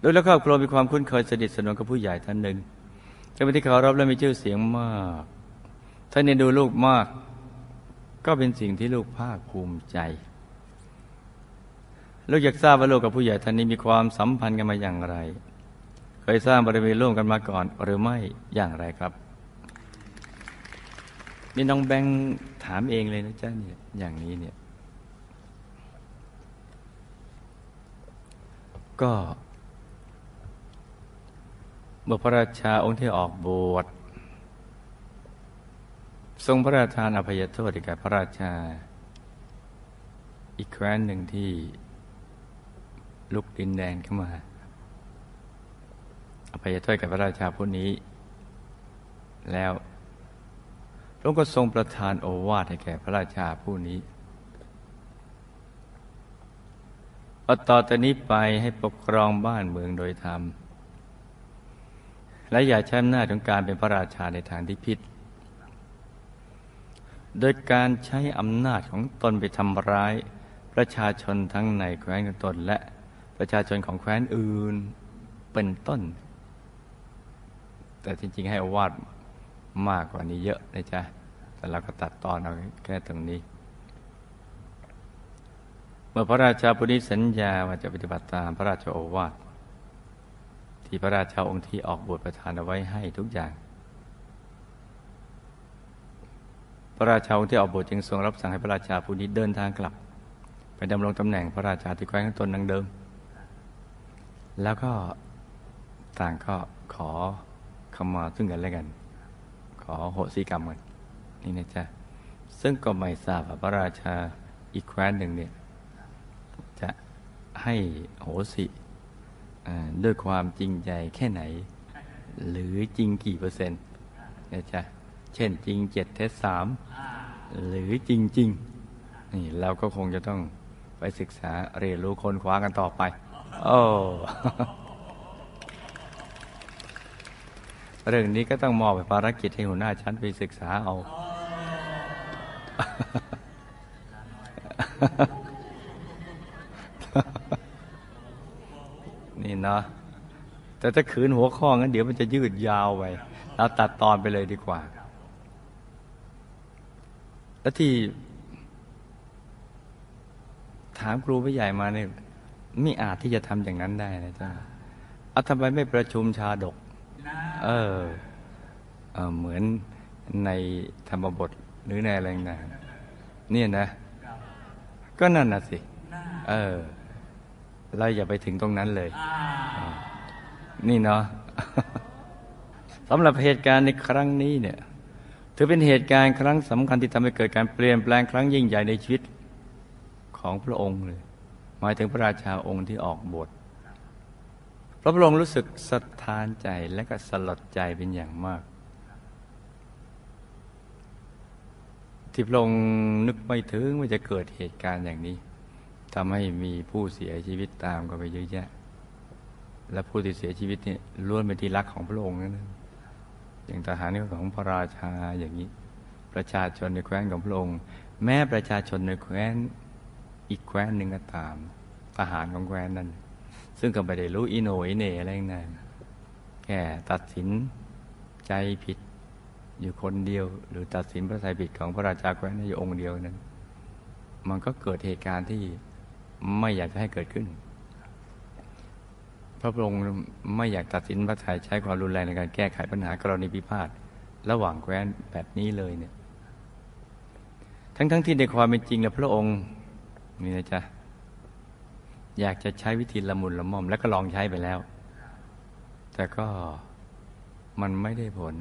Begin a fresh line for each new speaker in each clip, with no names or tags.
โดยแล้วครอบครัวมีความคุ้นเคยสนิทสนมกับผู้ใหญ่ท่านหนึ่งเป็นที่เคารพและมีชื่อเสียงมาก ท่านเอ็นดูลูกมาก ก็เป็นสิ่งที่ลูกภาคภูมิใจ ลูกอยากทราบว่าลูกกับผู้ใหญ่ท่านนี้มีความสัมพันธ์กันมาอย่างไร เคยสร้างบริเวณร่วมกันมาก่อน หรือไม่อย่างไรครับนี่น้องแบงค์ถามเองเลยนะจ๊ะเนี่ยอย่างนี้เนี่ย ก็ มื่อพระราชาองค์ที่ออกบวชทรงพระราชทานอภัยโทษแก่พระราชา อีกแคว้นหนึ่งที่ลุกดินแดนเข้ามา อภัยโทษแก่พระราชาผู้นี้ แล้วพระองค์ก็ทรงประทานโอวาทให้แก่พระราชาผู้นี้ว่าต่อแต่นี้ไปให้ปกครองบ้านเมืองโดยธรรม และอย่าใช้อำนาจของการเป็นพระราชาในทางที่ผิด โดยการใช้อำนาจของตนไปทำร้าย ประชาชนทั้งในแคว้นของตนและประชาชนของแคว้นอื่นเป็นต้น แต่จริง ๆ ให้อวาดมากกว่านี้เยอะนะจ๊ะ แต่เราก็ตัดตอนเอาแค่ตรงนี้ เมื่อพระราชาผู้นี้สัญญาว่าจะปฏิบัติตามพระราชโอวาท ที่พระราชาองค์ที่ออกบวชประทานเอาไว้ให้ทุกอย่าง พระราชาองค์ที่ออกบวชจึงทรงรับสั่งให้พระราชาผู้นี้เดินทางกลับ ไปดำรงตำแหน่งพระราชาที่แคว้นข้างตนดังเดิม แล้วก็ต่างก็ขอขมาซึ่งกันและกัน ขอโหสิกรรมกันนี่นะจ๊ะซึ่งก็ไม่ทราบว่าพระราชาอีกแคว้นหนึ่งเนี่ยจะให้โหสิ ด้วยความจริงใจแค่ไหน หรือจริงกี่เปอร์เซ็นต์นะจ๊ะเช่นจริงเจ็ดเทสสามหรือจริงจริงนี่เราก็คงจะต้องไปศึกษาเรียนรู้คนคว้ากันต่อไป โอ้เรื่องนี้ก็ต้องมอบไปภารกิจให้หัวหน้าชั้นไปศึกษาเอา นี่เนาะแต่ถ้าขืนหัวข้องั้นเดี๋ยวมันจะยืดยาวไปเราตัดตอนไปเลยดีกว่า แล้วที่ ถามครูผู้ใหญ่มาเนี่ยไม่อาจที่จะทำอย่างนั้นได้นะจ๊ะเอาทำไมไม่ประชุมชาดก เออเออเหมือนในธรรมบทหรือในอะไรต่างเนี่ยนะ ก็นั่นน่ะสิ เออ เราอย่าไปถึงตรงนั้นเลย นี่เนาะสำหรับเหตุการณ์ในครั้งนี้เนี่ย ถือเป็นเหตุการณ์ครั้งสำคัญที่ทำให้เกิดการเปลี่ยนแปลงครั้งยิ่งใหญ่ในชีวิตของพระองค์เลย หมายถึงพระราชาองค์ที่ออกบทพระพระองค์รู้สึกสะท้านใจและก็สลดใจเป็นอย่างมาก ที่พระองค์นึกไม่ถึงว่าจะเกิดเหตุการณ์อย่างนี้ ทำให้มีผู้เสียชีวิตตามกันไปเยอะแยะ และผู้ที่เสียชีวิตนี่ล้วนเป็นที่รักของพระองค์นั่นอย่างทหารนี่ของพระราชาอย่างนี้ ประชาชนในแคว้นของพระองค์ แม้ประชาชนในแคว้นอีกแคว้นหนึ่งก็ตาม ทหารของแคว้นนั้น ซึ่งก็ไม่ได้รู้อิโนอิเนอะไรนั่นแค่ตัดสินใจผิดอยู่คนเดียว หรือตัดสินพระทัยผิดของพระราชาแคว้นในองค์เดียวนั้น มันก็เกิดเหตุการณ์ที่ ไม่อยากจะให้เกิดขึ้น พระองค์ไม่อยากตัดสินพระทัยใช้ความรุนแรงในการแก้ไขปัญหากรณีพิพาทระหว่างแคว้นแบบนี้เลยเนี่ย ทั้งๆทที่ในความเป็นจริงแล้วพระองค์นี่นะจ๊ะอยากจะใช้วิธีละมุนละม่อม แล้วก็ลองใช้ไปแล้ว แต่ก็มันไม่ได้ผล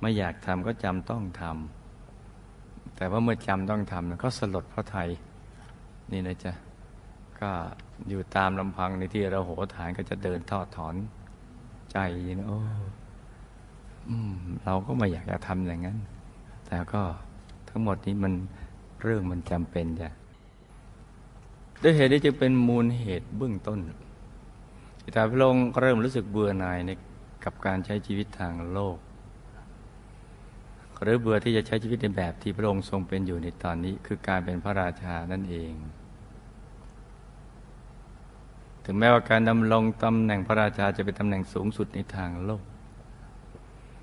ไม่อยากทำก็จำต้องทำแต่ว่าเมื่อจำต้องทำก็สลดพระไทยนี่นะจ๊ะ ก็อยู่ตามลำพังในที่เราโหฐานก็จะเดินทอดถอนใจนะโอ้เราก็ไม่อยากจะทำอย่างนั้น แต่ก็ทั้งหมดนี้มันเรื่องมันจำเป็นจ้ะด้วยเหตุนี้จึงเป็นมูลเหตุเบื้องต้นที่ทำให้พระองค์เริ่มรู้สึกเบื่อหน่ายในกับการใช้ชีวิตทางโลก หรือเบื่อที่จะใช้ชีวิตในแบบที่พระองค์ทรงเป็นอยู่ในตอนนี้ คือการเป็นพระราชานั่นเอง ถึงแม้ว่าการดำรงตำแหน่งพระราชาจะเป็นตำแหน่งสูงสุดในทางโลก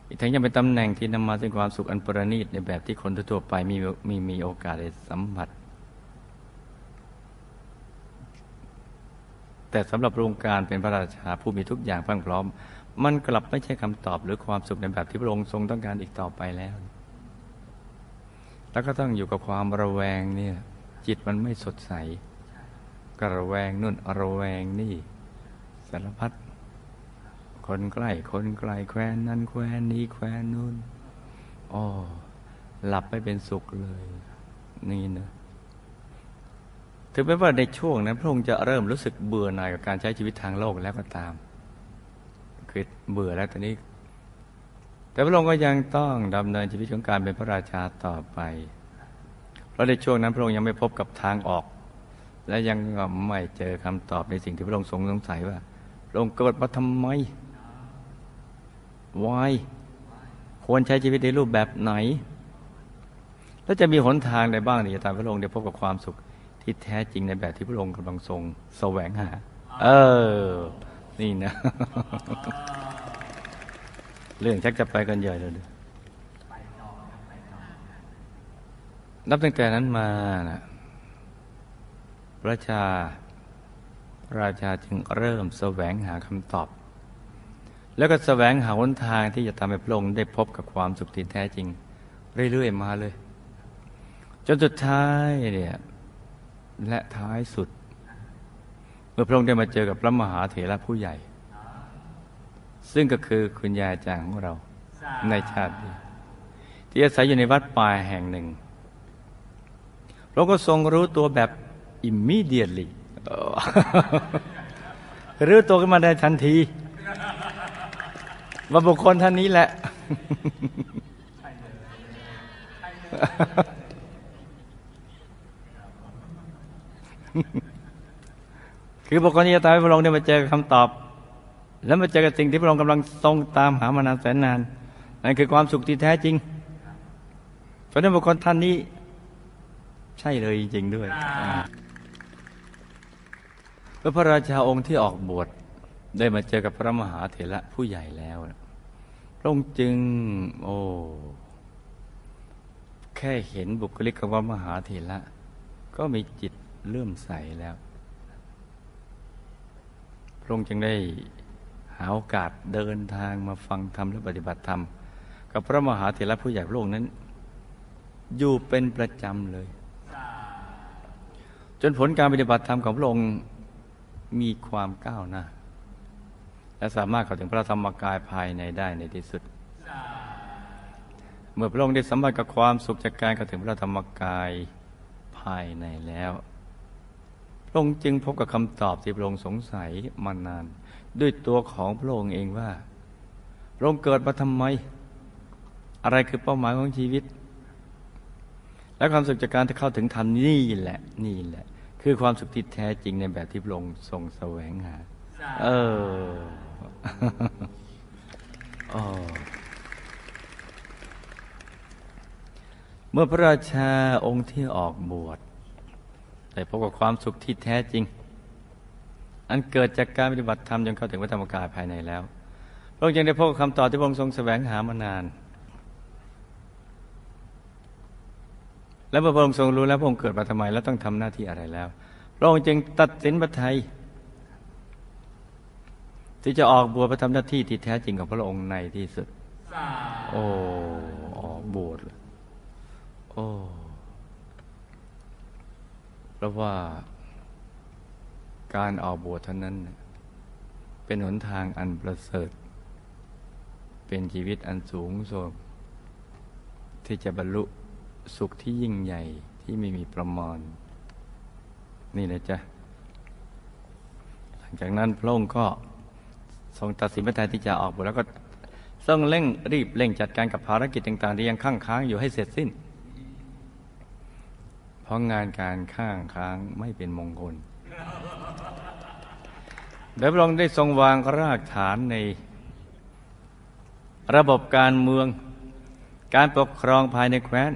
อีกทั้งยังเป็นตำแหน่งที่นำมาซึ่งความสุขอันประณีตในแบบที่คนทั่วไปมีมีมีโอกาสได้สัมผัส แต่สำหรับโรงการเป็นพระราชาผู้มีทุกอย่างพรังพร้อม มันกลับไม่ใช่คำตอบหรือความสุขในแบบที่พระองค์ทรงต้องการอีกต่อไปแล้ว แล้วก็ต้องอยู่กับความระแวงเนี่ยจิตมันไม่สดใส ก็ระแวงนู่นระแวงนี่สารพัดคนใกล้ คนไกลแคว้นนั้นแคว้นนี้แคว้นนู่นอ๋อหลับไม่เป็นสุขเลย นี่เนอะถึงแม้ว่าในช่วงนั้นพระองค์จะเริ่มรู้สึกเบื่อหน่ายกับการใช้ชีวิตทางโลกแล้วก็ตามคือเบื่อแล้วตอนนี้ แต่พระองค์ก็ยังต้องดำเนินชีวิตของการเป็นพระราชาต่อไป เพราะในช่วงนั้นพระองค์ยังไม่พบกับทางออก และยังไม่เจอคำตอบในสิ่งที่พระองค์ทรงสงสัยว่าพระองค์เกิดมาทำไมวายควรใช้ชีวิตในรูปแบบไหน แล้วจะมีหนทางใดบ้างที่จะทำให้พระองค์ได้พบกับความสุขที่แท้จริงในแบบที่พระองค์กำลังทรงแสวงหา เออ นี่นะ เรื่องชักจะไปกันใหญ่เลยนับตั้งแต่นั้นมานะ พระชา ราชาจึงเริ่มแสวงหาคำตอบ แล้วก็แสวงหาหนทางที่จะทำให้พระองค์ได้พบกับความสุขที่แท้จริง เรื่อยๆมาเลย จนสุดท้ายเนี่ยและท้ายสุด เมื่อพระองค์ได้มาเจอกับพระมหาเถระผู้ใหญ่ ซึ่งก็คือคุณยายจางของเราในชาตินี้ที่อาศัยอยู่ในวัดป่าแห่งหนึ่งเราก็ทรงรู้ตัวแบบ immediately รู้ตัวขึ้นมาได้ทันที ว่าบุคคลท่านนี้แหละ คือบุคคลที่จะตายพระองค์ได้มาเจอคำตอบ แล้วมาเจอกับสิ่งที่พระองค์กำลังทรงตามหามานานแสนนานนั่นคือความสุขที่แท้จริง เพราะนั้นบุคคลท่านนี้ ใช่เลยจริง ๆ ด้วย พระพระราชาองค์ที่ออกบวชได้มาเจอกับพระมหาเถระผู้ใหญ่แล้วพระองค์จึง โอ้แค่เห็นบุคลิกของพระมหาเถระก็มีจิตเลื่อมใสแล้วพระองค์จึงได้หาโอกาสเดินทางมาฟังธรรมและปฏิบัติธรรม กับพระมหาเถระผู้ใหญ่โลกนั้น อยู่เป็นประจำเลย จนผลการปฏิบัติธรรมของพระองค์ มีความก้าวหน้า และสามารถเข้าถึงพระธรรมกายภายในได้ในที่สุด เมื่อพระองค์ได้สัมผัสกับความสุขจากการเข้าถึงพระธรรมกายภายในแล้วพระองค์จึงพบกับคำตอบที่พระองค์สงสัยมานาน ด้วยตัวของพระองค์เองว่าพระองค์เกิดมาทำไม อะไรคือเป้าหมายของชีวิต และความสุขจากการที่เข้าถึงธรรมนี่แหละนี่แหละ คือความสุขที่แท้จริงในแบบที่พระองค์ทรงแสวงหา เออโอ้เมื่อพระราชาองค์ที่ออกบวชได้พบกับความสุขที่แท้จริง อันเกิดจากการปฏิบัติธรรมจนเข้าถึงพระธรรมกายภายในแล้ว พระองค์ยังได้พบกับคำตอบที่พระองค์ทรงแสวงหามานาน และเมื่อพระองค์ทรงรู้แล้วพระองค์เกิดมาทำไม และต้องทำหน้าที่อะไรแล้วพระองค์จึงตัดสินพระทัยที่จะออกบวชประทำหน้าที่ที่แท้จริงของพระองค์ในที่สุด โอ้ออกบวชเลยโอ้เพราะว่าการออกบวชเท่านั้น เป็นหนทางอันประเสริฐ เป็นชีวิตอันสูงส่งที่จะบรรลุ สุขที่ยิ่งใหญ่ที่ไม่มีประมาณ นี่นะจ๊ะ หลังจากนั้นพระองค์ก็ทรงตัดสินพระทัยที่จะออกบวชแล้วก็ทรงเร่งรีบเร่งจัดการกับภารกิจต่างๆที่ยังข้างค้างอยู่ให้เสร็จสิ้น เพราะงานการข้างค้างไม่เป็นมงคลโดยพระองค์ได้ทรงวางรากฐานในระบบการเมือง การปกครองภายในแคว้น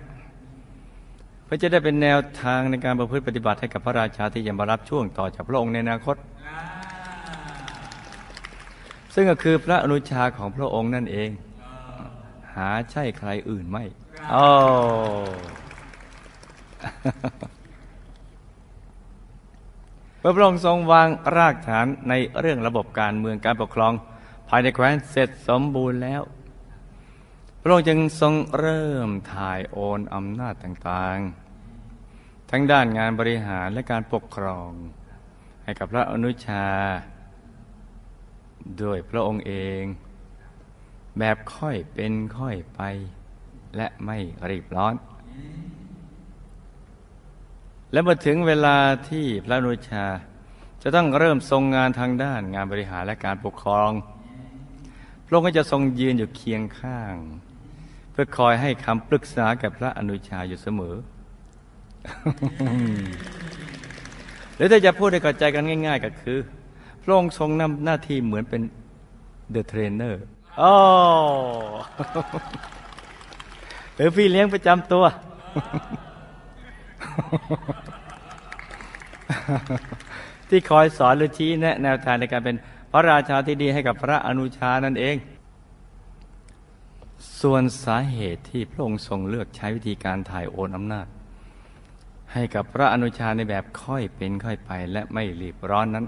เพื่อจะได้เป็นแนวทางในการประพฤติปฏิบัติให้กับพระราชาที่จะมารับช่วงต่อจากพระองค์ในอนาคต ซึ่งก็คือพระอนุชาของพระองค์นั่นเอง หาใช่ใครอื่นไม่โอ้พระองค์ทรงวางรากฐานในเรื่องระบบการเมืองการปกครอง ภายในแคว้นเสร็จสมบูรณ์แล้ว ระองค์จึงทรงเริ่มถ่ายโอนอำนาจต่างๆ ทั้งด้านงานบริหารและการปกครอง ให้กับพระอนุชา ด้วยพระองค์เอง แบบค่อยเป็นค่อยไป และไม่รีบร้อน และเมื่อถึงเวลาที่พระอนุชา จะต้องเริ่มทรงงานทางด้านงานบริหารและการปกครอง พระองค์ก็จะทรงยืนอยู่เคียงข้าง พื่อคอยให้คำปรึกษากับพระอนุชาอยู่เสมอ หรือถ้าจะพูดให้เข้าใจกันง่าย ๆ ก็คือพระองค์ทรงนำหน้าที่เหมือนเป็น the trainer โอ้หรือพี่เลี้ยงประจำตัว ที่คอยสอนหรือชี้แนะแนวทางในการเป็นพระราชาที่ดีให้กับพระอนุชานั่นเอง ส่วนสาเหตุที่พระองค์ทรงเลือกใช้วิธีการถ่ายโอนอำนาจ ให้กับพระอนุชาในแบบค่อยเป็นค่อยไปและไม่รีบร้อนนั้น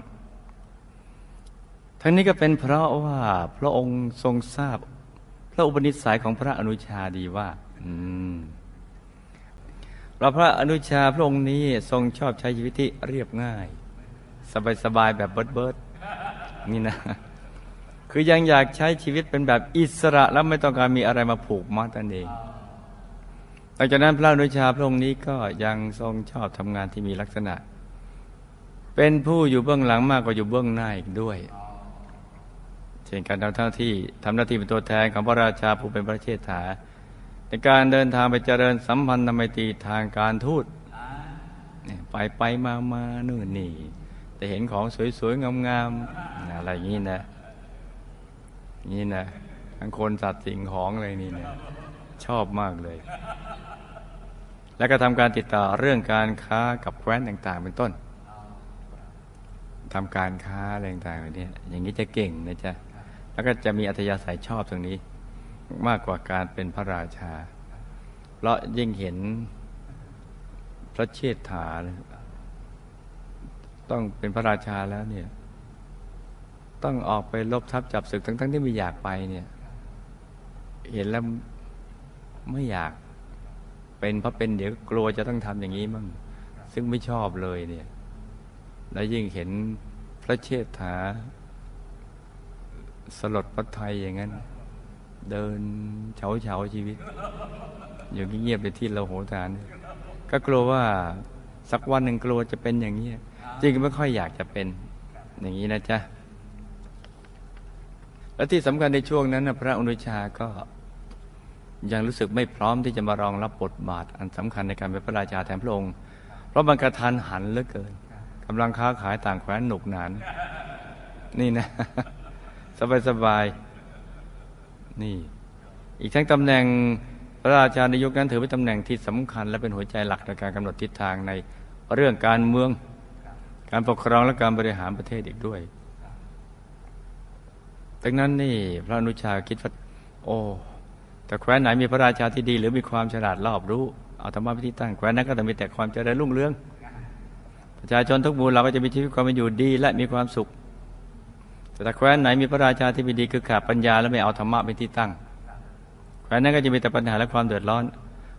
ทั้งนี้ก็เป็นเพราะว่าพระองค์ทรงทราบพระอุปนิสัยของพระอนุชาดีว่าเพราะพระอนุชาพระองค์นี้ทรงชอบใช้ชีวิตที่เรียบง่าย สบายๆแบบเบิร์ดเบิร์ดนี่นะ คือยังอยากใช้ชีวิตเป็นแบบอิสระแล้วไม่ต้องการมีอะไรมาผูกมัดตนเองหลังจากนั้นพระนุชาพระองค์นี้ก็ยังทรงชอบทำงานที่มีลักษณะ เป็นผู้อยู่เบื้องหลังมากกว่าอยู่เบื้องหน้าอีกด้วยเช่นการทำหน้าที่ทำหน้าที่เป็นตัวแทนของพระราชาผู้เป็นพระเชษฐา ในการเดินทางไปเจริญสัมพันธไมตรีทางการทูตไปไปมามานู่นนี่แต่เห็นของสวยๆงามๆอะไรอย่างนี้นะ นี่นะทั้งคนสัตว์สิ่งของอะไรนี่นะชอบมากเลย แล้วก็ทำการติดต่อเรื่องการค้ากับแคว้นต่างๆ เป็นต้นทำการค้าอะไรต่างๆแบบนี้อย่างนี้จะเก่งนะจ๊ะแล้วก็จะมีอัธยาศัยชอบตรงนี้ มากกว่าการเป็นพระราชา เพราะยิ่งเห็นพระเชษฐา ต้องเป็นพระราชาแล้วเนี่ย ต้องออกไปลบทับจับศึกทั้งๆที่ไม่อยากไปเนี่ย เห็นแล้วไม่อยากเป็นเพราะเป็นเดี๋ยวกลัวจะต้องทำอย่างนี้มั่งซึ่งไม่ชอบเลยเนี่ย แล้วยิ่งเห็นพระเชษฐา สลดพระไทยอย่างนั้น เดินเฉาเฉาชีวิต อยู่เงียบๆไปที่เราโหฐาน ก็กลัวว่าสักวันหนึ่งกลัวจะเป็นอย่างนี้จริงไม่ค่อยอยากจะเป็นอย่างนี้นะจ๊ะ และที่สำคัญในช่วงนั้นพระอนุชาก็ยังรู้สึกไม่พร้อมที่จะมารองรับบทบาท อันสำคัญในการเป็นพระราชาแทนพระองค์เพราะมันกระทันหันเหลือเกินกำลังค้าขายต่างแคว้นหนุกหนาน นี่นะ สบายสบายนี่ อีกทั้งตำแหน่งพระราชาในยุคนั้นถือเป็นตำแหน่งที่สำคัญ และเป็นหัวใจหลักในการกำหนดทิศทางในเรื่องการเมือง การปกครองและการบริหารประเทศอีกด้วย ดังนั้นนี่พระอนุชาคิดว่าโอ้แต่แคว้นไหนมีพระราชาที่ดี หรือมีความฉลาดรอบรู้เอาธรรมะพิธีตั้งแคว้นนั้นก็ต้องมีแต่ความเจริญรุ่งเรือง ประชาชนทุกหมู่เราก็จะมีชีวิตความเป็นอยู่ดีและมีความสุข แต่แคว้นไหนมีพระราชาที่ไม่ดีคือขาดปัญญาและไม่เอาธรรมะเป็นที่ตั้งแคว้นนั้นก็จะมีแต่ปัญหาและความเดือดร้อน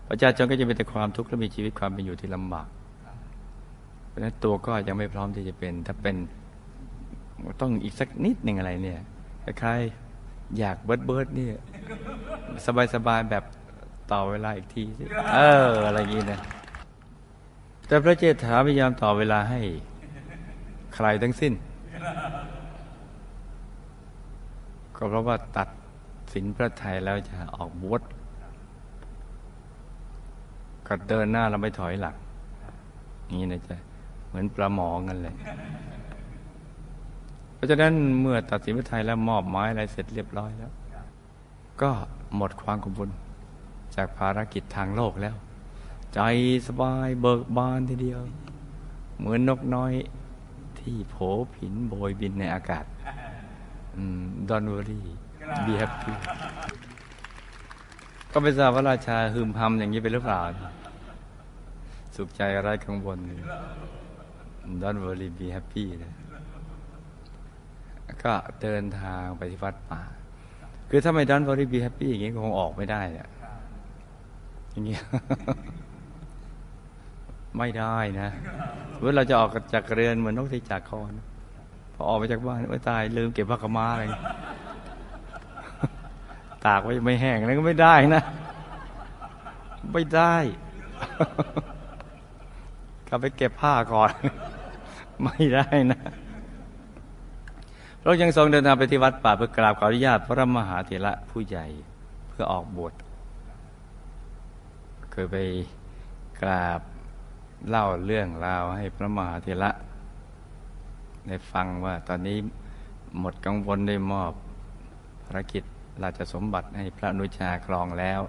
ประชาชนก็จะมีแต่ความทุกข์และมีชีวิตความเป็นอยู่ที่ลำบาก เพราะฉะนั้นตัวก็ยังไม่พร้อมที่จะเป็น ถ้าเป็นต้องอีกสักนิดหนึ่งอะไรเนี่ย ใคล้ายๆอยากเบิร์ดเบิร์ดนี่สบายๆแบบต่อเวลาอีกทีเออ อะไรอย่างนี้นะ แต่พระเจษฐาพยายามต่อเวลาให้ ใครทั้งสิ้น ก็เพราะว่าตัดสินพระไทยแล้วจะออกบวชก็เดินหน้าเราไม่ถอยหลังนี่นะจ๊ะเหมือนปลาหมอกันเลย เพราะฉะนั้นเมื่อตัดสินพระไทยแล้วมอบหมายอะไรเสร็จเรียบร้อยแล้ว ก็หมดความกังวลจากภารกิจทางโลกแล้ว ใจสบายเบิกบานทีเดียว เหมือนนกน้อยที่โผผินโบยบินในอากาศ don't worry be happy ก็ไม่ทราบว่าราชาฮึมพำอย่างนี้ไปหรือเปล่า สุขใจอะไรข้างบน don't worry be happy นะ ก็เดินทางไปที่วัดป่า คือถ้าไม่ don't worry be happy อย่างนี้ก็คงออกไม่ได้อะอย่างเงี้ยไม่ได้นะเมื่อเราจะออกจากเรือนเหมือนนกที่จากคอนพอออกไปจากบ้านโอ้ยตายลืมเก็บผ้ากมาอะไรตากไว้ไม่แห้งอะไรก็ไม่ได้นะ ไม่ได้ กลับไปเก็บผ้าก่อน ไม่ได้นะ เรายังทรงเดินทางไปที่วัดป่าเพื่อกราบขออนุญาตพระมหาเถระผู้ใหญ่เพื่อออกบวชเคยไปกราบเล่าเรื่องราวให้พระมหาเถระได้ฟังว่าตอนนี้หมดกังวลได้มอบภารกิจราชสมบัติให้พระนุชาครองแล้ว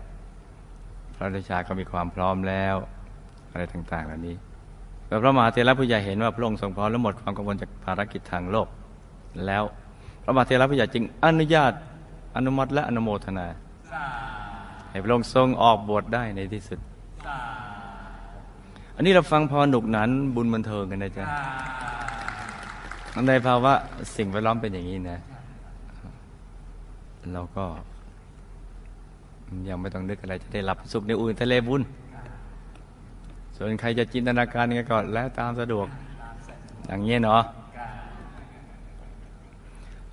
พระนุชาก็มีความพร้อมแล้ว อะไรต่างๆเหล่านี้แต่พระมหาเถระผู้ใหญ่เห็นว่าพระองค์ทรงพร้อมและหมดความกังวลจากภารกิจทางโลก แล้วพระมหาเถระผู้ใหญ่จึงอนุญาตอนุมัติและอนุโมทนา ให้พระองค์ทรงออกบวชได้ในที่สุด อันนี้เราฟังพอหนุกหนันบุญบันเทิงกันนะจ๊ะในภาวะสิ่งแวดล้อมเป็นอย่างนี้นะ เราก็ ยังไม่ต้องนึกอะไรจะได้รับสุขในอื่นทะเลบุญ ส่วนใครจะจินตนาการยังไงก็แล้วตามสะดวก อย่างนี้เนาะ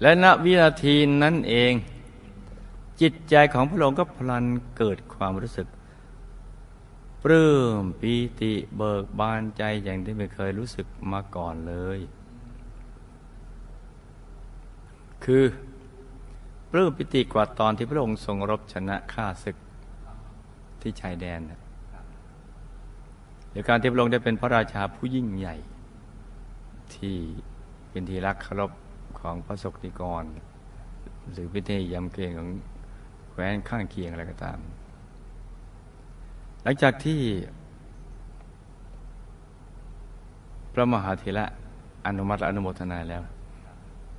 และณวินาทีนั้นเอง จิตใจของพระองค์ก็พลันเกิดความรู้สึกปลื้มปีติเบิกบานใจอย่างที่ไม่เคยรู้สึกมาก่อนเลย คือปลื้มปิติกว่าตอนที่พระองค์ทรงรบชนะข้าศึกที่ชายแดนหรือการที่พระองค์ได้เป็นพระราชาผู้ยิ่งใหญ่ ที่เป็นที่รักเคารพ ของพระศกนิกร หรือเป็นที่ยำเกรงของแคว้นข้างเคียงอะไรก็ตาม หลังจากที่ พระมหาเถระอนุมัติอนุโมทนาแล้ว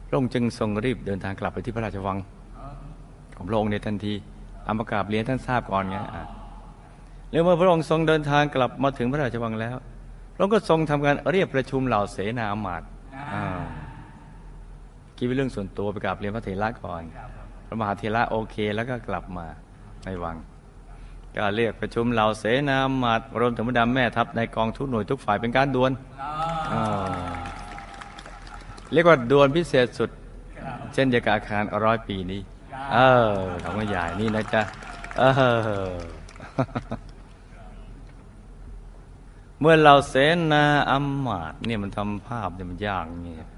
พระองค์จึงทรงรีบเดินทางกลับไปที่พระราชวัง ของพระองค์ในทันทีอามากราบเรียนท่านทราบก่อนไงอะแล้วเมื่อพระองค์ทรงเดินทางกลับมาถึงพระราชวังแล้วพระองค์ก็ทรงทำการเรียกประชุมเหล่าเสนาอมาตย์ คิดเป็นเรื่องส่วนตัวไปกราบเรียนพระเถระก่อน พระมหาเถระโอเคแล้วก็กลับมาในวัง ก็เรียกประชุมเหล่าเสนาอมาตย์รวมถึงบรรดาแม่ทัพในกองทุกหน่วยทุกฝ่ายเป็นการดวลเรียกว่าดวลพิเศษสุด เช่นเดียวกับอาคารร้อยปีนี้ เออของใหญ่นี่นะจ๊ะเออเมื่อเราเสนาอำมาตย์เนี่ยมันทำภาพเนี่ยมันยากเงี้ย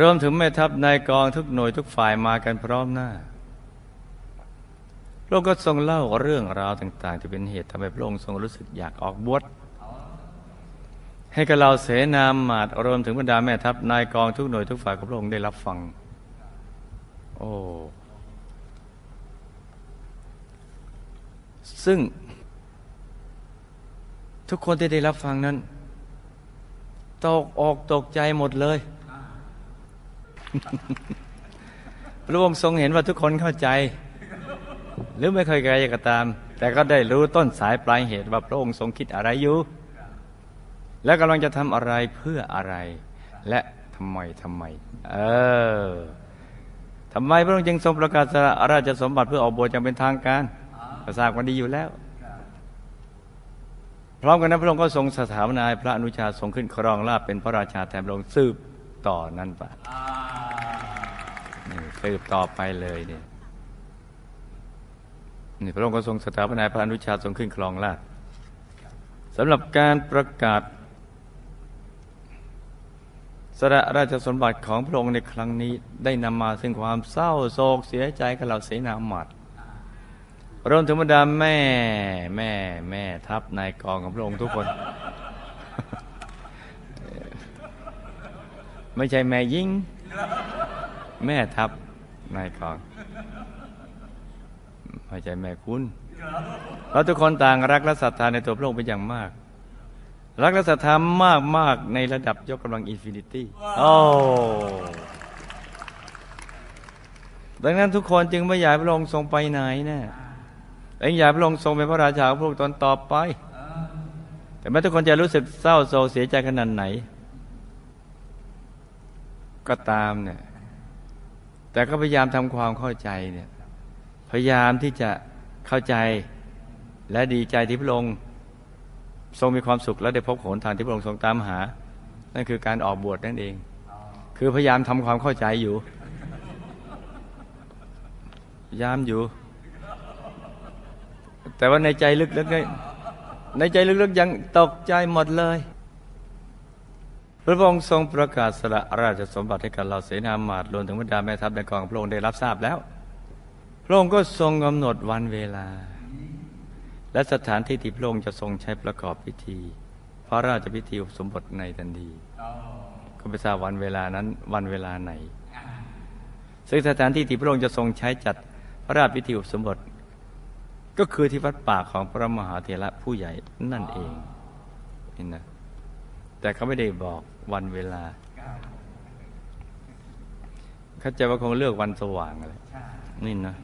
รวมถึงแม่ทัพนายกองทุกหน่วยทุกฝ่ายมากันพร้อมหน้าพระองค์ก็ทรงเล่าเรื่องราวต่าง ๆ ที่เป็นเหตุทำให้พระองค์ทรงรู้สึกอยากออกบวชให้กับเราเสนาอำมาตย์รวมถึงบรรดาแม่ทัพนายกองทุกหน่วยทุกฝ่ายของพระองค์ได้รับฟัง โอ้ซึ่ง ทุกคนที่ได้รับฟังนั้น ตกออกตกใจหมดเลย พระองค์ทรงเห็นว่าทุกคนเข้าใจ หรือไม่เคยไกลก็ตาม แต่ก็ได้รู้ต้นสายปลายเหตุว่าพระองค์ทรงคิดอะไรอยู่ และกำลังจะทำอะไรเพื่ออะไร และทำไมทำไม เออทำไมพระองค์จึงทรงประกาศราชสมบัติเพื่อออกบวชอย่างเป็นทางการก็ทราบกันดีอยู่แล้ว พร้อมกันนั้นพระองค์ก็ทรงสถาปนาพระอนุชาทรงขึ้นครองราชเป็นพระราชาแทนพระองค์สืบต่อนั่นไป สืบต่อไปเลยเนี่ยนี่พระองค์ก็ทรงสถาปนาพระอนุชาทรงขึ้นครองราชสำหรับการประกาศสละราชสมบัติของพระองค์ในครั้งนี้ได้นำมาซึ่งความเศร้าโศกเสียใจกับเหล่าเสนาหมัดรวมถึงบรรดาแม่แม่แม่ทัพนายกองของพระองค์ทุกคน ไม่ใช่แม่ยิ่งแม่ทัพ นายกองไม่ใช่แม่คุณเพราะทุกคนต่างรักและศรัทธาในตัวพระองค์เป็นอย่างมาก รักและศรัทธามากมากในระดับยกกำลัง infinity โอ้ดังนั้นทุกคนจึงไม่อยากพระองค์ทรงไปไหนนั่นเองอยากพระองค์ทรงเป็นพระราชาของพระองค์ตนต่อไป แต่แม้ทุกคนจะรู้สึกเศร้าโศกเสียใจขนาดไหน ก็ตามเนี่ย แต่ก็พยายามทำความเข้าใจเนี่ยพยายามที่จะเข้าใจและดีใจที่พระองค์ทรงมีความสุขและได้พบหนทางที่พระองค์ทรงตามหา นั่นคือการออกบวชนั่นเอง คือพยายามทำความเข้าใจอยู่พยายามอยู่ แต่ว่าในใจลึกๆในใจลึกๆยังตกใจหมดเลย พระองค์ทรงประกาศสละราชสมบัติให้กับเราเสนามาตรวมถึงบรรดาแม่ทัพในกองพระองค์ได้รับทราบแล้ว พระองค์ก็ทรงกำหนดวันเวลา และสถานที่ที่พระองค์จะทรงใช้ประกอบพิธี พระราชพิธีอุปสมบทในทันทีก็ไม่ทราบวันเวลานั้นวันเวลาไหน ซึ่งสถานที่ที่พระองค์จะทรงใช้จัดพระราชพิธีอุปสมบท ก็คือที่วัดป่าของพระมหาเถระผู้ใหญ่นั่นเองนี่นะแต่เขาไม่ได้บอก วันเวลา เขาใจะว่าคงเลือกวันสว่างอะไรนี่นะ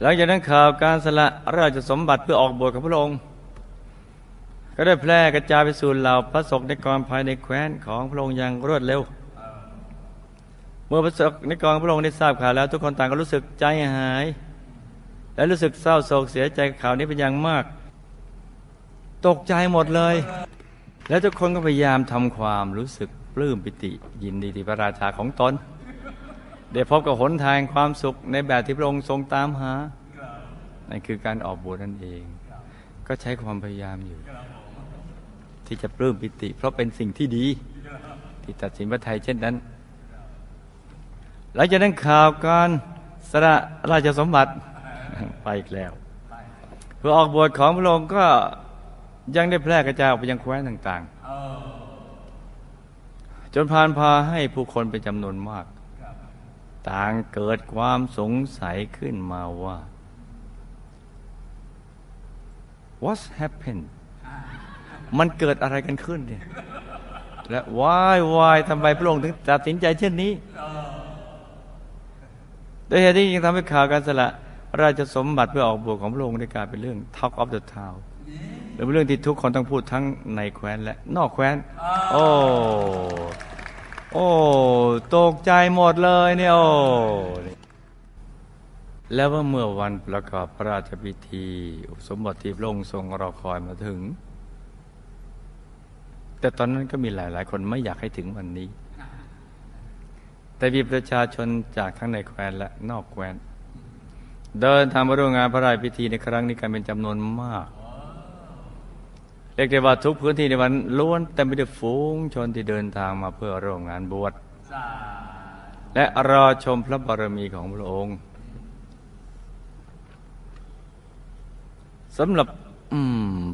หลังจากนั้นข่าวการสละราชสมบัติเพื่อออกบวชของพระองค์ ก็ได้แพร่กระจายไปสู่เหล่าพระสงฆ์ในกองภายในแคว้นของพระองค์อย่างรวดเร็ว เมื่อพระสงฆ์ในกองพระองค์ได้ทราบข่าวแล้ว ทุกคนต่างก็รู้สึกใจหาย และรู้สึกเศร้าโศกเสียใจกับข่าวนี้เป็นอย่างมาก ตกใจหมดเลย แล้วทุกคนก็พยายามทำความรู้สึกปลื้มปิติ ยินดีที่พระราชาของตนได้พบกับหนทางความสุขในแบบที่พระองค์ทรงตามหานั่นคือการออกบวชนั่นเอง ก็ใช้ความพยายามอยู่ ที่จะปลื้มปิติ เพราะเป็นสิ่งที่ดี ที่ตัดสินพระไทยเช่นนั้น หลังจากนั้นข่าวการสละราชสมบัติไปอีกแล้วเพื่อออกบวชของพระองค์ก็ ยังได้แพร่กระจายออกไปยังแคว้นต่างๆ จนพานพาให้ผู้คนเป็นจำนวนมาก ต่างเกิดความสงสัยขึ้นมาว่า What's happened มันเกิดอะไรกันขึ้นเนี่ย และวายวายทำไมพระองค์ถึงตัดสินใจเช่นนี้โดยเหตุที่ยังทำให้ข่าวการสละ ราชสมบัติเพื่อออกบวชของพระองค์ได้กายเป็นเรื่อง Talk of the Town หรือเป็นเรื่องที่ทุกคนต้องพูดทั้งในแคว้นและนอกแคว้น โอ้ โอ้ ตกใจหมดเลยเนี่ยโอ้ แล้วว่าเมื่อวันประกอบพระราชพิธี อุปสมบทที่พระองค์ทรงรอคอยมาถึง แต่ตอนนั้นก็มีหลาย ๆ คนไม่อยากให้ถึงวันนี้ แต่มีประชาชนจากทั้งในแคว้นและนอกแคว้น เดินทางมาร่วมงานพระราชพิธีในครั้งนี้กันเป็นจำนวนมาก เรียกได้ว่าทุกพื้นที่ในวันล้วนเต็มไปด้วยฝูงชนที่เดินทางมาเพื่อร่วมงานบวชและรอชมพระบารมีของพระองค์สำหรับ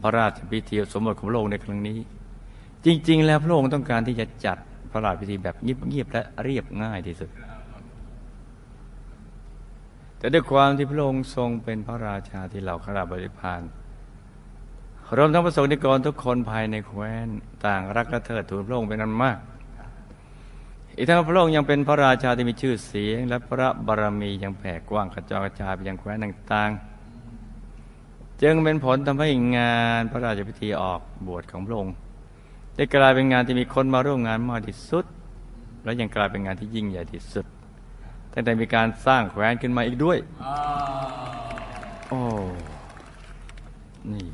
พระราชพิธีสมบทของพระองค์ในครั้งนี้ จริง ๆ แล้วพระองค์ต้องการที่จะจัดพระราชพิธีแบบเงียบๆและเรียบง่ายที่สุด แต่ด้วยความที่พระองค์ทรงเป็นพระราชาที่เหล่าข้าราชบริพาร รวมทั้งประสงค์นิกรทุกคนภายในแคว้น ต่างรักและเทิดทูนพระองค์เป็นอันมาก อีกทั้งพระองค์ยังเป็นพระราชาที่มีชื่อเสียง และพระบารมียังแผ่กว้างกระจายกระจายไปยังแคว้นต่างๆ จึงเป็นผลทำให้งานพระราชพิธีออกบวชของพระองค์ได้กลายเป็นงานที่มีคนมาร่วมงานมากที่สุด และยังกลายเป็นงานที่ยิ่งใหญ่ที่สุดตั้งแต่มีการสร้างแคว้นขึ้นมาอีกด้วยโอ้นี่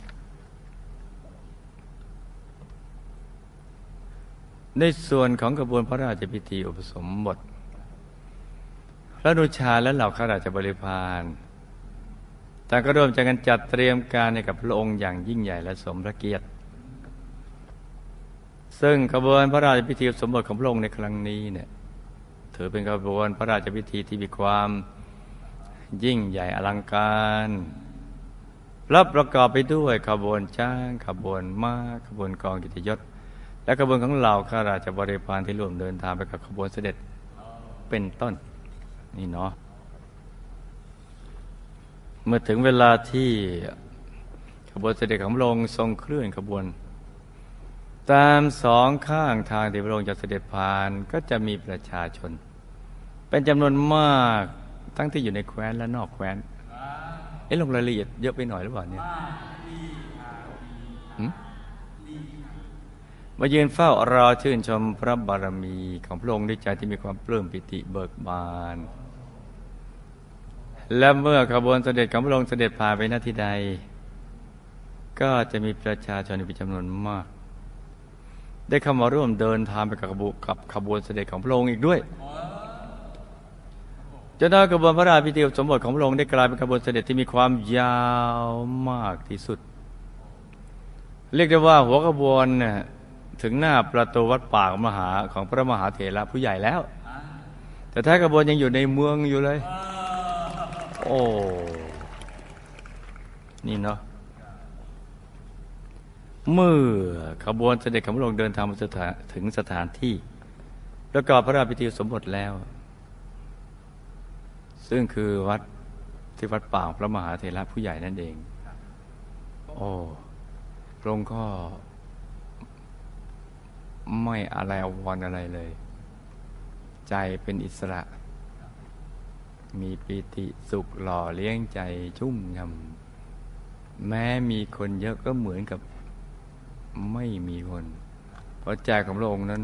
ในส่วนของกระบวนพระราชพิธีอุปสมบท พระนุชาและเหล่าข้าราชบริพารต่างก็ร่วมใจกันจัดเตรียมการให้กับพระองค์อย่างยิ่งใหญ่และสมพระเกียรติ ซึ่งกระบวนพระราชพิธีอุปสมบทของพระองค์ในครั้งนี้เนี่ยถือเป็นกระบวนพระราชพิธีที่มีความยิ่งใหญ่อลังการรับประกอบไปด้วยขบวนช้างขบวนม้าขบวนกองกิตยศ และขบวนของเหล่าข้าราชบริพารที่ร่วมเดินทางไปกับขบวนเสด็จเป็นต้น นี่เนาะเมื่อถึงเวลาที่ขบวนเสด็จของพระองค์ทรงเคลื่อนขบวน ตามสองข้างทางที่พระองค์จะเสด็จผ่านก็จะมีประชาชน เป็นจำนวนมากทั้งที่อยู่ในแคว้นและนอกแคว้นเอ๊ะลงรายละเอียดเยอะไปหน่อยหรือเปล่าเนี่ยหื มายืนเฝ้ารอชื่นชมพระบารมีของพระองค์ด้วยใจที่มีความปลื้มปิติเบิกบาน และเมื่อขบวนเสด็จของพระองค์เสด็จผ่านไปหน้าที่ใด ก็จะมีประชาชนเป็นจำนวนมาก ได้เข้ามาร่วมเดินทางไปกับขบวนกับขบวนเสด็จของพระองค์อีกด้วยจนได้กระบวนพระราชพิธีสมบทของพระองค์ได้กลายเป็นกระบวนเสด็จที่มีความยาวมากที่สุด เรียกได้ว่าหัวกระบวนเนี่ย ถึงหน้าประตูวัดปากมหาของพระมหาเถระผู้ใหญ่แล้ว แต่ท้ายกระบวนยังอยู่ในเมืองอยู่เลย โอ้ นี่เนาะเมื่อขบวนเสด็จของพระองค์เดินทางมาถึงสถานที่ ประกอบพระราชพิธีสมบทแล้ว ซึ่งคือวัดที่วัดป่าพระมหาเถระผู้ใหญ่นั่นเอง โอ้พระองค์ก็ ไม่อะไรอาวรอะไรเลย ใจเป็นอิสระ มีปีติสุขหล่อเลี้ยงใจชุ่มยำแม้มีคนเยอะก็เหมือนกับไม่มีคน เพราะใจของพระองค์นั้น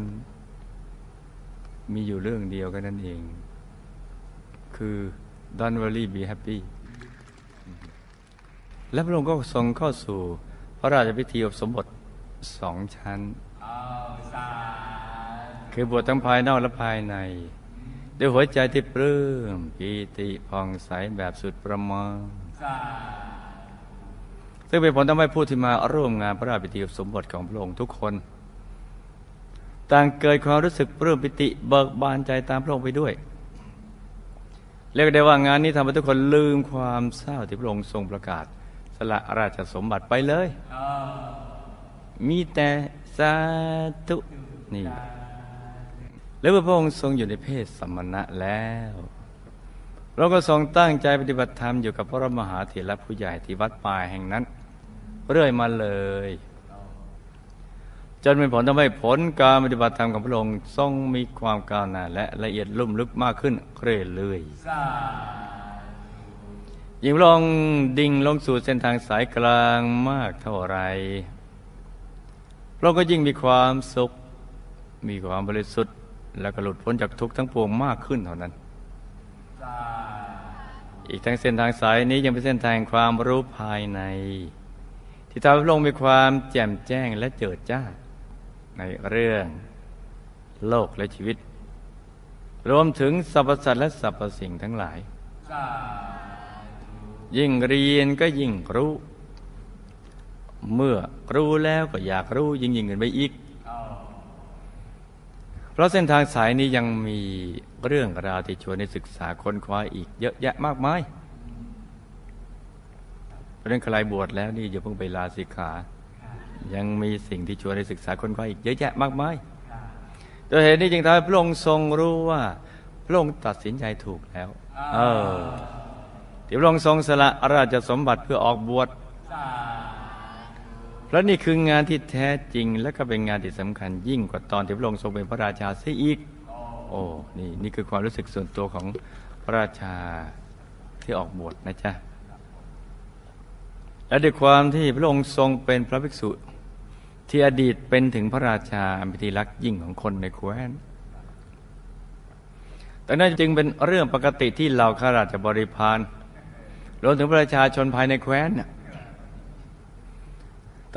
มีอยู่เรื่องเดียวกันนั่นเอง คือ Don't worry be happy และพระองค์ก็ทรงเข้าสู่พระราชพิธีอบสมบทสองชั้น คือบวชทั้งภายนอกและภายใน ด้วยหัวใจที่ปลื้มปีติผ่องใสแบบสุดประมาณซึ่งเป็นผลทำให้ผู้ที่มาร่วมงานพระราชพิธีสมบทของพระองค์ทุกคน ต่างเกิดความรู้สึกปลื้มปิติเบิกบานใจตามพระองค์ไปด้วยเรียกได้ว่างานนี้ทำให้ทุกคนลืมความเศร้าที่พระองค์ทรงประกาศ สละราชสมบัติไปเลย มีแต่สาธุนี่แล้วเมื่อพระองค์ทรงอยู่ในเพศสมณะแล้ว เราก็ทรงตั้งใจปฏิบัติธรรมอยู่กับพระมหาเถระผู้ใหญ่ที่วัดป่าแห่งนั้น เรื่อยมาเลย จนเป็นผลทำให้ผลการปฏิบัติธรรมของพระองค์ทรงมีความก้าวหน้าและละเอียดลุ่มลึกมากขึ้นเรื่อยๆยิ่งพระองค์ดิ่งลงสู่เส้นทางสายกลางมากเท่าไร เราก็ยิ่งมีความสุข มีความบริสุทธิ์ และก็หลุดพ้นจากทุกข์ทั้งปวงมากขึ้นเท่านั้น อีกทั้งเส้นทางสายนี้ยังเป็นเส้นทางแห่งความรู้ภายใน ที่ทำให้พระองค์มีความแจ่มแจ้งและเจิดจ้า ในเรื่องโลกและชีวิต รวมถึงสรรพสัตว์และสรรพสิ่งทั้งหลาย ยิ่งเรียนก็ยิ่งรู้ เมื่อรู้แล้วก็อยากรู้ยิ่งยิ่งขึ้นไปอีก เพราะเส้นทางสายนี้ยังมีเรื่องราวที่ชวนให้ศึกษาค้นคว้าอีกเยอะแยะมากมายเพราะนั้นใครบวชแล้วนี่อย่าเพิ่งไปลาสิกขา ยังมีสิ่งที่ชวนให้ศึกษาค้นคว้าอีกเยอะแยะมากมายโดยเหตุนี้จึงทำให้พระองค์ทรงรู้ว่าพระองค์ตัดสินใจถูกแล้ว เออที่พระองค์ทรงสละราชสมบัติเพื่อออกบวช เพราะนี่คืองานที่แท้จริง และก็เป็นงานที่สำคัญยิ่งกว่าตอนที่พระองค์ทรงเป็นพระราชาเสียอีก โอ้ นี่นี่คือความรู้สึกส่วนตัวของพระราชาที่ออกบวชนะจ๊ะ และด้วยความที่พระองค์ทรงเป็นพระภิกษุที่อดีตเป็นถึงพระราชาอันเป็นที่รักยิ่งของคนในแคว้นแต่นั่นจึงเป็นเรื่องปกติที่เหล่าข้าราชบริพารรวมถึงประชาชนภายในแคว้นน่ะ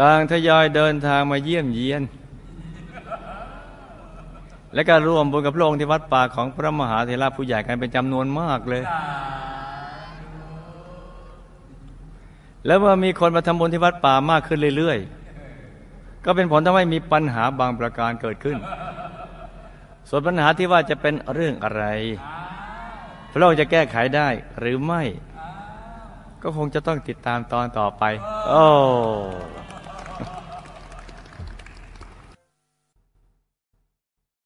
ต่างทยอยเดินทางมาเยี่ยมเยียน และก็ร่วมบุญกับพระองค์ที่วัดป่าของพระมหาเถระผู้ใหญ่กันเป็นจำนวนมากเลย แล้วเมื่อมีคนมาทำบุญที่วัดป่ามากขึ้นเรื่อยๆ ก็เป็นผลทำให้มีปัญหาบางประการเกิดขึ้น ส่วนปัญหาที่ว่าจะเป็นเรื่องอะไร พระองค์จะแก้ไขได้หรือไม่ ก็คงจะต้องติดตามตอนต่อไป โอ้